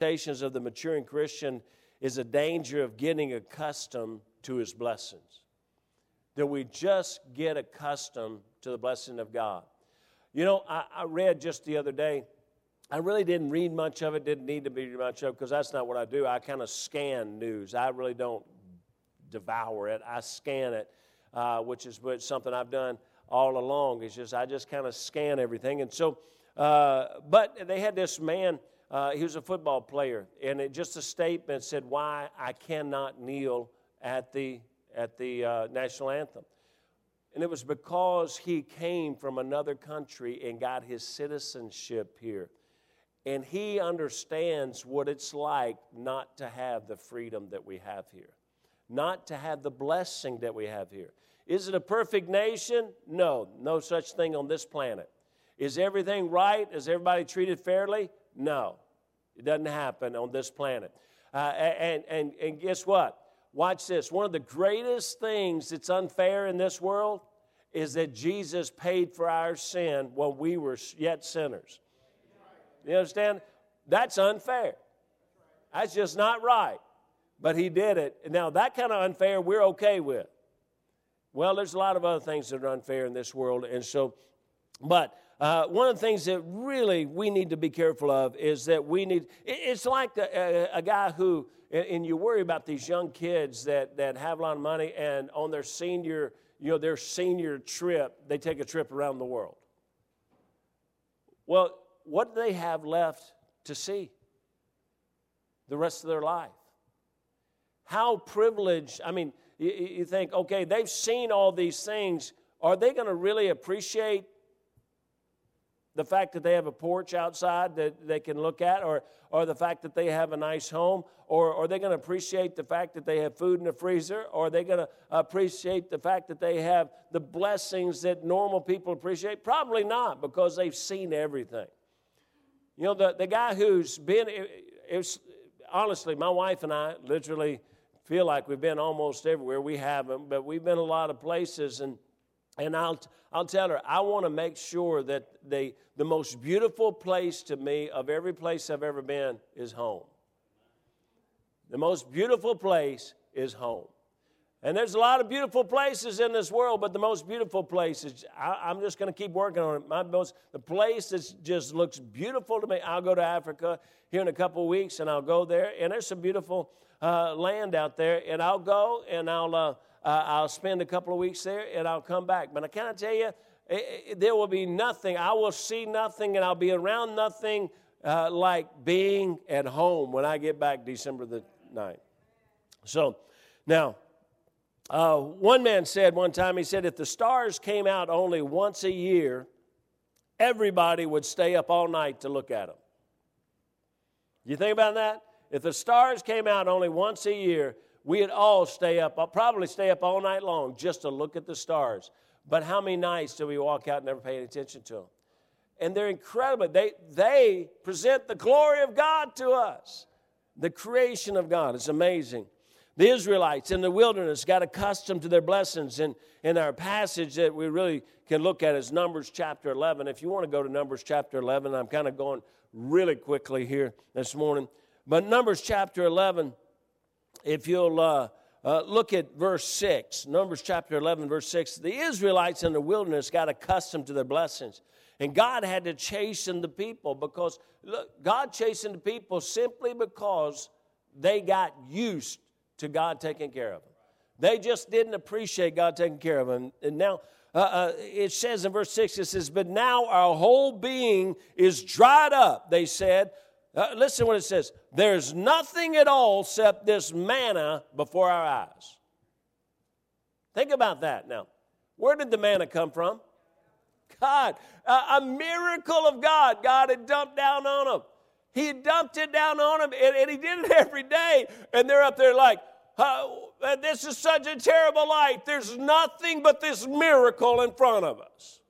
temptations of the maturing Christian is a danger of getting accustomed to his blessings. That we just get accustomed to the blessing of God. You know, I, I read just the other day, I really didn't read much of it, didn't need to read much of it because that's not what I do. I kind of scan news. I really don't devour it, I scan it, uh, which is something I've done all along. It's just, I just kind of scan everything. And so, uh, but they had this man uh, he was a football player, and it, just a statement said why I cannot kneel at the at the uh, national anthem, and it was because he came from another country and got his citizenship here, and he understands what it's like not to have the freedom that we have here, not to have the blessing that we have here. Is it a perfect nation? No, no such thing on this planet. Is everything right? Is everybody treated fairly? No, it doesn't happen on this planet. Uh, and, and, and guess what? Watch this. One of the greatest things that's unfair in this world is that Jesus paid for our sin when we were yet sinners. You understand? That's unfair. That's just not right. But he did it. Now, that kind of unfair we're okay with. Well, there's a lot of other things that are unfair in this world. And so, but uh, one of the things that really we need to be careful of is that we need, it's like a, a, a guy who, and you worry about these young kids that, that have a lot of money and on their senior, you know, their senior trip, they take a trip around the world. Well, what do they have left to see the rest of their life? How privileged, I mean, you, you think, okay, they've seen all these things. Are they going to really appreciate the fact that they have a porch outside that they can look at, or, or the fact that they have a nice home, or are they going to appreciate the fact that they have food in the freezer, or are they going to appreciate the fact that they have the blessings that normal people appreciate? Probably not, because they've seen everything. You know, the, the guy who's been, it, it was, honestly, my wife and I literally feel like we've been almost everywhere. We haven't, but we've been a lot of places, and and I'll, I'll tell her, I want to make sure that they, the most beautiful place to me of every place I've ever been is home. The most beautiful place is home. And there's a lot of beautiful places in this world, but the most beautiful place is, I, am just going to keep working on it. My most, the place that just looks beautiful to me, I'll go to Africa here in a couple of weeks and I'll go there. And there's some beautiful uh, land out there. And I'll go and I'll, uh, uh, I'll spend a couple of weeks there and I'll come back. But I cannot tell you, it, it, there will be nothing. I will see nothing and I'll be around nothing uh, like being at home when I get back December the 9th. So now, uh, one man said one time, he said, if the stars came out only once a year, everybody would stay up all night to look at them. You think about that? If the stars came out only once a year, we'd all stay up, I'll probably stay up all night long just to look at the stars. But how many nights do we walk out and never pay any attention to them? And they're incredible. They, they present the glory of God to us, the creation of God. It's amazing. The Israelites in the wilderness got accustomed to their blessings. And in our passage that we really can look at is Numbers chapter 11. If you want to go to Numbers chapter 11, I'm kind of going really quickly here this morning. But Numbers chapter 11, if you'll uh, uh, look at verse 6, Numbers chapter 11, verse 6, the Israelites in the wilderness got accustomed to their blessings. And God had to chasten the people because, look, God chastened the people simply because they got used to God taking care of them. They just didn't appreciate God taking care of them. And now, uh, uh, it says in verse 6, it says, But now our whole being is dried up, they said, uh, listen what it says. There's nothing at all except this manna before our eyes. Think about that now. Where did the manna come from? God. Uh, a miracle of God. God had dumped down on them. He had dumped it down on them, and, and He did it every day. And they're up there like, uh, this is such a terrible light. There's nothing but this miracle in front of us.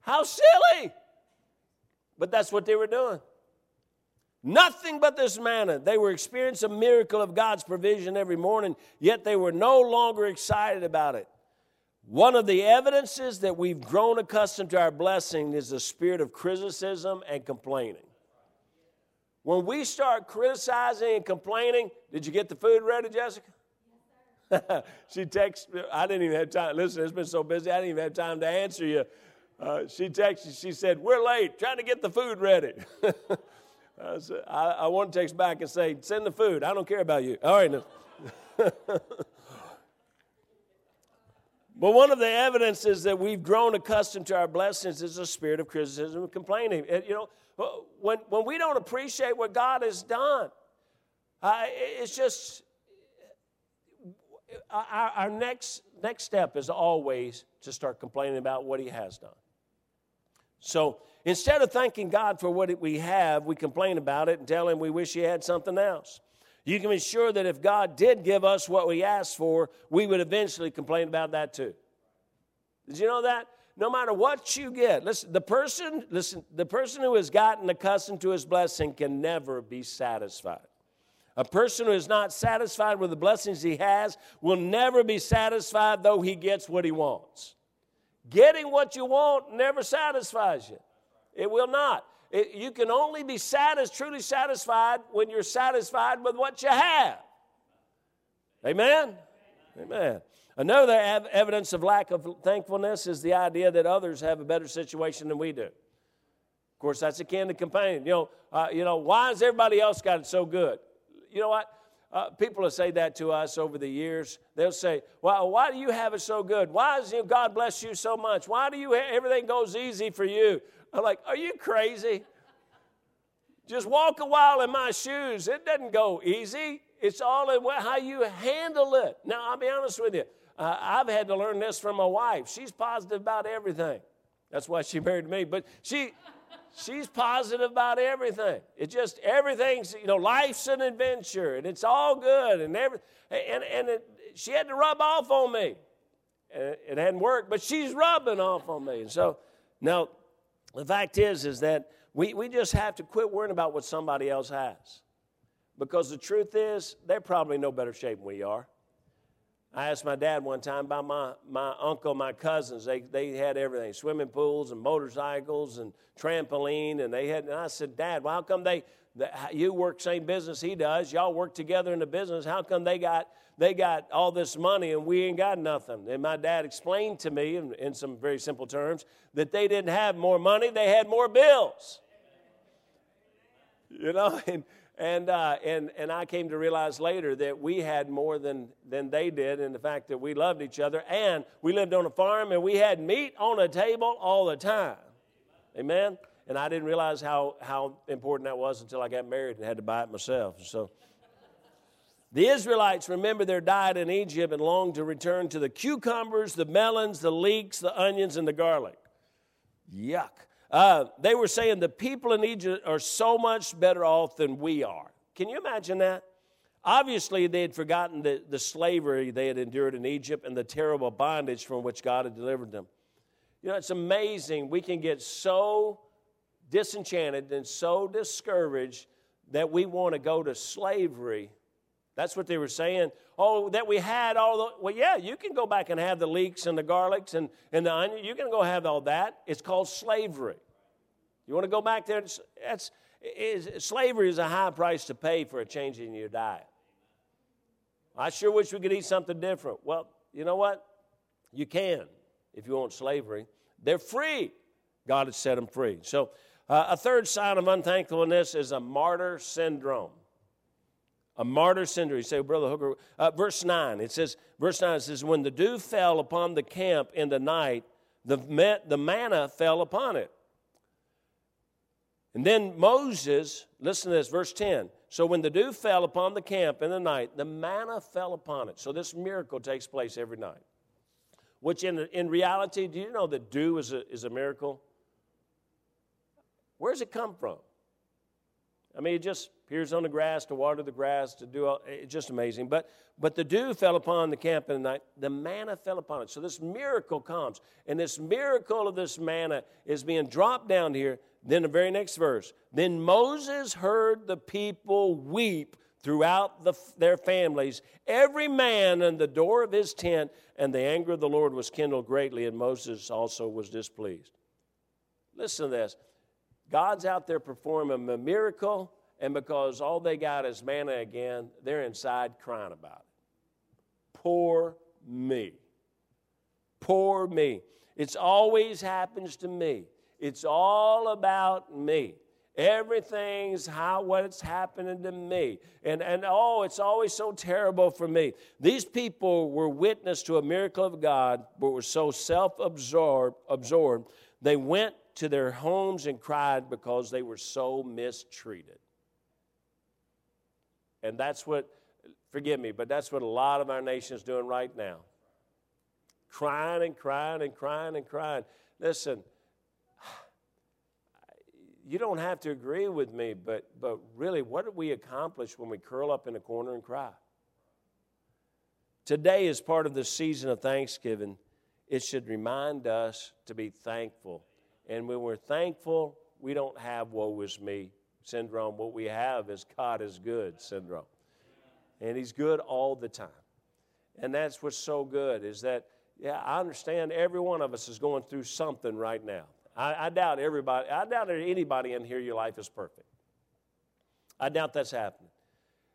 How silly! But that's what they were doing. Nothing but this manna. They were experiencing a miracle of God's provision every morning, yet they were no longer excited about it. One of the evidences that we've grown accustomed to our blessing is the spirit of criticism and complaining. When we start criticizing and complaining, did you get the food ready, Jessica? she texted me. I didn't even have time. Listen, it's been so busy, I didn't even have time to answer you. Uh, she texted, she said, We're late, trying to get the food ready. I, said, I, I, want to text back and say, Send the food. I don't care about you. All right. No. But one of the evidences that we've grown accustomed to our blessings is a spirit of criticism and complaining. You know, when, when we don't appreciate what God has done, uh, it's just our, our next, next step is always to start complaining about what He has done. So instead of thanking God for what we have, we complain about it and tell Him we wish He had something else. You can be sure that if God did give us what we asked for, we would eventually complain about that too. Did you know that? No matter what you get, listen, the person, listen, the person who has gotten accustomed to his blessing can never be satisfied. A person who is not satisfied with the blessings he has will never be satisfied though he gets what he wants. Getting what you want never satisfies you. It will not. It, you can only be satis, truly satisfied when you're satisfied with what you have. Amen? Amen. Another ev- evidence of lack of thankfulness is the idea that others have a better situation than we do. Of course, that's akin to complaining. You know, uh, you know, why has everybody else got it so good? You know what? Uh, people have said that to us over the years. They'll say, "Well, why do you have it so good? Why does you God bless you so much? Why do you everything goes easy for you?" I'm like, are you crazy? Just walk a while in my shoes. It doesn't go easy. It's all in how you handle it. Now, I'll be honest with you. Uh, I've had to learn this from my wife. She's positive about everything. That's why she married me. But she, she's positive about everything. It just everything's you know life's an adventure and it's all good and every and and it, she had to rub off on me. It, it hadn't worked, but she's rubbing off on me. And so now the fact is, is that we, we just have to quit worrying about what somebody else has. Because the truth is, they're probably no better shape than we are. I asked my dad one time about my, my uncle, my cousins. They, they had everything swimming pools and motorcycles and trampoline. And they had, and I said, Dad, well, how come they, you work same business he does? Y'all work together in the business. How come they got they got all this money and we ain't got nothing. And my dad explained to me, in, in some very simple terms, that they didn't have more money, they had more bills. You know, and, and, uh, and, and I came to realize later that we had more than, than they did in the fact that we loved each other and we lived on a farm and we had meat on a table all the time. Amen? And I didn't realize how, how important that was until I got married and had to buy it myself. So the Israelites remembered their diet in Egypt and longed to return to the cucumbers, the melons, the leeks, the onions, and the garlic. Yuck. Uh, they were saying the people in Egypt are so much better off than we are. Can you imagine that? Obviously, they had forgotten the, the slavery they had endured in Egypt and the terrible bondage from which God had delivered them. You know, it's amazing. We can get so disenchanted and so discouraged that we want to go to slavery that's what they were saying. Oh, that we had all the, well, yeah, you can go back and have the leeks and the garlics and, and the onion. You can go have all that. It's called slavery. You want to go back there? That's, is, slavery is a high price to pay for a change in your diet. I sure wish we could eat something different. Well, you know what? You can if you want slavery. They're free. God has set them free. So, uh, a third sign of unthankfulness is a martyr syndrome a martyr syndrome. You say, Brother Hooker, uh, verse 9, it says, verse 9 says, When the dew fell upon the camp in the night, the, the manna fell upon it. And then Moses, listen to this, verse 10. So when the dew fell upon the camp in the night, the manna fell upon it. So this miracle takes place every night. Which in, in reality, do you know that dew is a, is a miracle? Where does it come from? I mean, it just appears on the grass to water the grass to do all, it's just amazing. But but the dew fell upon the camp in the night. The manna fell upon it. So this miracle comes, and this miracle of this manna is being dropped down here. Then the very next verse. Then Moses heard the people weep throughout the, their families, every man in the door of his tent, and the anger of the Lord was kindled greatly, and Moses also was displeased. Listen to this. God's out there performing a miracle, And because all they got is manna again, they're inside crying about it. Poor me. Poor me. It's always happens to me. It's all about me. Everything's how what's happening to me. And, and oh, it's always so terrible for me. These people were witness to a miracle of God, but were so self-absorbed absorbed, they went to their homes and cried because they were so mistreated. And that's what, forgive me, but that's what a lot of our nation is doing right now. Crying and crying and crying and crying. Listen, you don't have to agree with me, but, but really, what do we accomplish when we curl up in a corner and cry? Today is part of the season of Thanksgiving. It should remind us to be thankful. And when we're thankful, we don't have woe is me syndrome. What we have is God is good syndrome. And He's good all the time. And that's what's so good is that, yeah, I understand every one of us is going through something right now. I, I doubt everybody, I doubt anybody in here, your life is perfect. I doubt that's happening.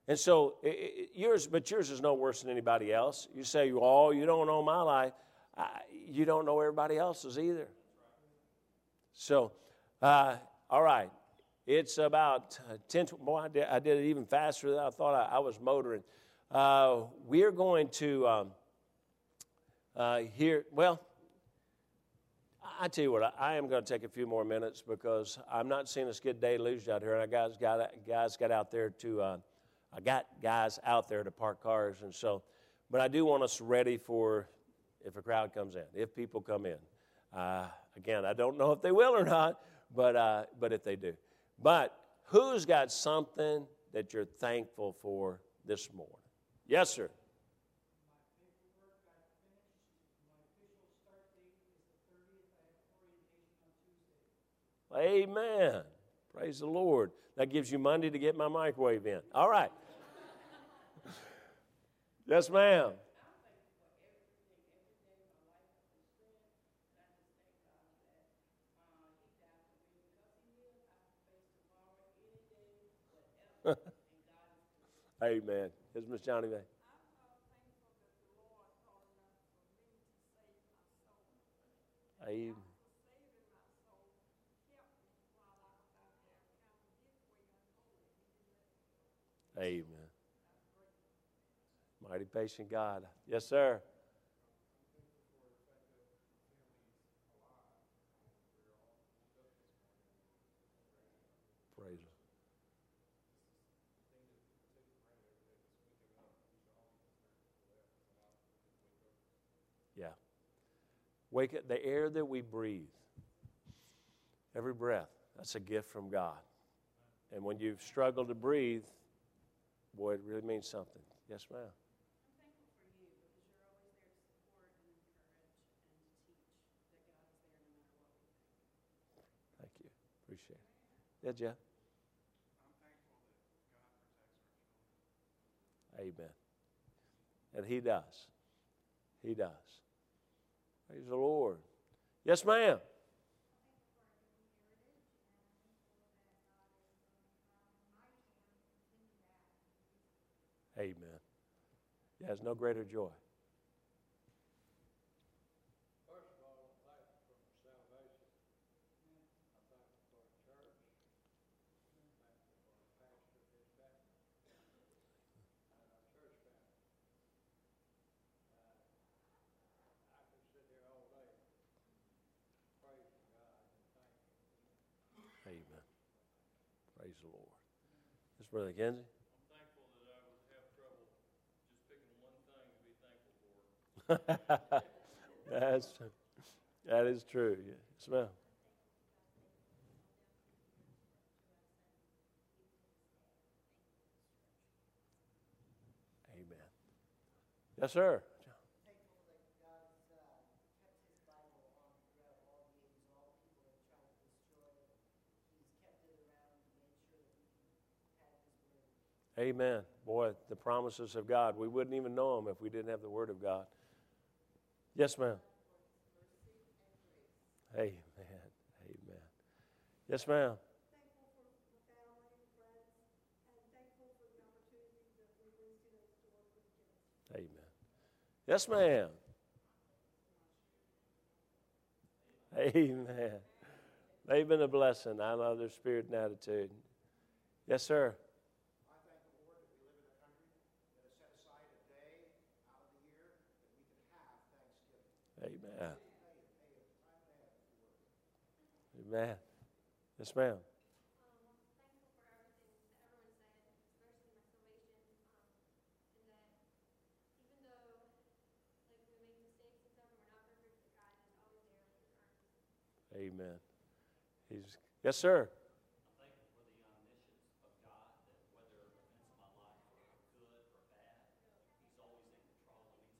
And so it, it, yours, but yours is no worse than anybody else. You say, "Oh, you don't know my life." I, you don't know everybody else's either. So, uh, all right, it's about uh, ten. Boy, I did, I did, it even faster than I thought I, I was motoring. Uh, we're going to um, uh, hear. Well, I tell you what, I am going to take a few more minutes because I'm not seeing us get deluged out here, and I guys got guys got out there to, uh, I got guys out there to park cars, and so, but I do want us ready for if a crowd comes in, if people come in. Uh, again, I don't know if they will or not, but uh, but if they do, but who's got something that you're thankful for this morning? Yes, sir. Amen. Praise the Lord. That gives you Monday to get my microwave in. All right. yes, ma'am. Amen. Here's Miss Johnny May. Amen. Amen. Mighty patient God. Yes, sir. Praise Him. Yeah. Wake up. The air that we breathe, every breath, that's a gift from God. And when you've struggled to breathe, Boy, it really means something. Yes, ma'am. Thank you. Appreciate it. Yeah, Jeff? Amen. And He does. He does. Praise the Lord. Yes, ma'am. Amen. Yeah, there's no greater joy. Amen. Praise the Lord. This Brother Kenzie. That's that is true. Yeah. Smell. Amen. Yes, sir. Amen. Boy, the promises of God. We wouldn't even know them if we didn't have the Word of God. Yes, ma'am. Amen. Amen. Yes, ma'am. Amen. Yes, ma'am. Amen. They've been a blessing. I love their spirit and attitude. Yes, sir. Amen. Amen. Yes, ma'am. Amen. He's, yes, sir.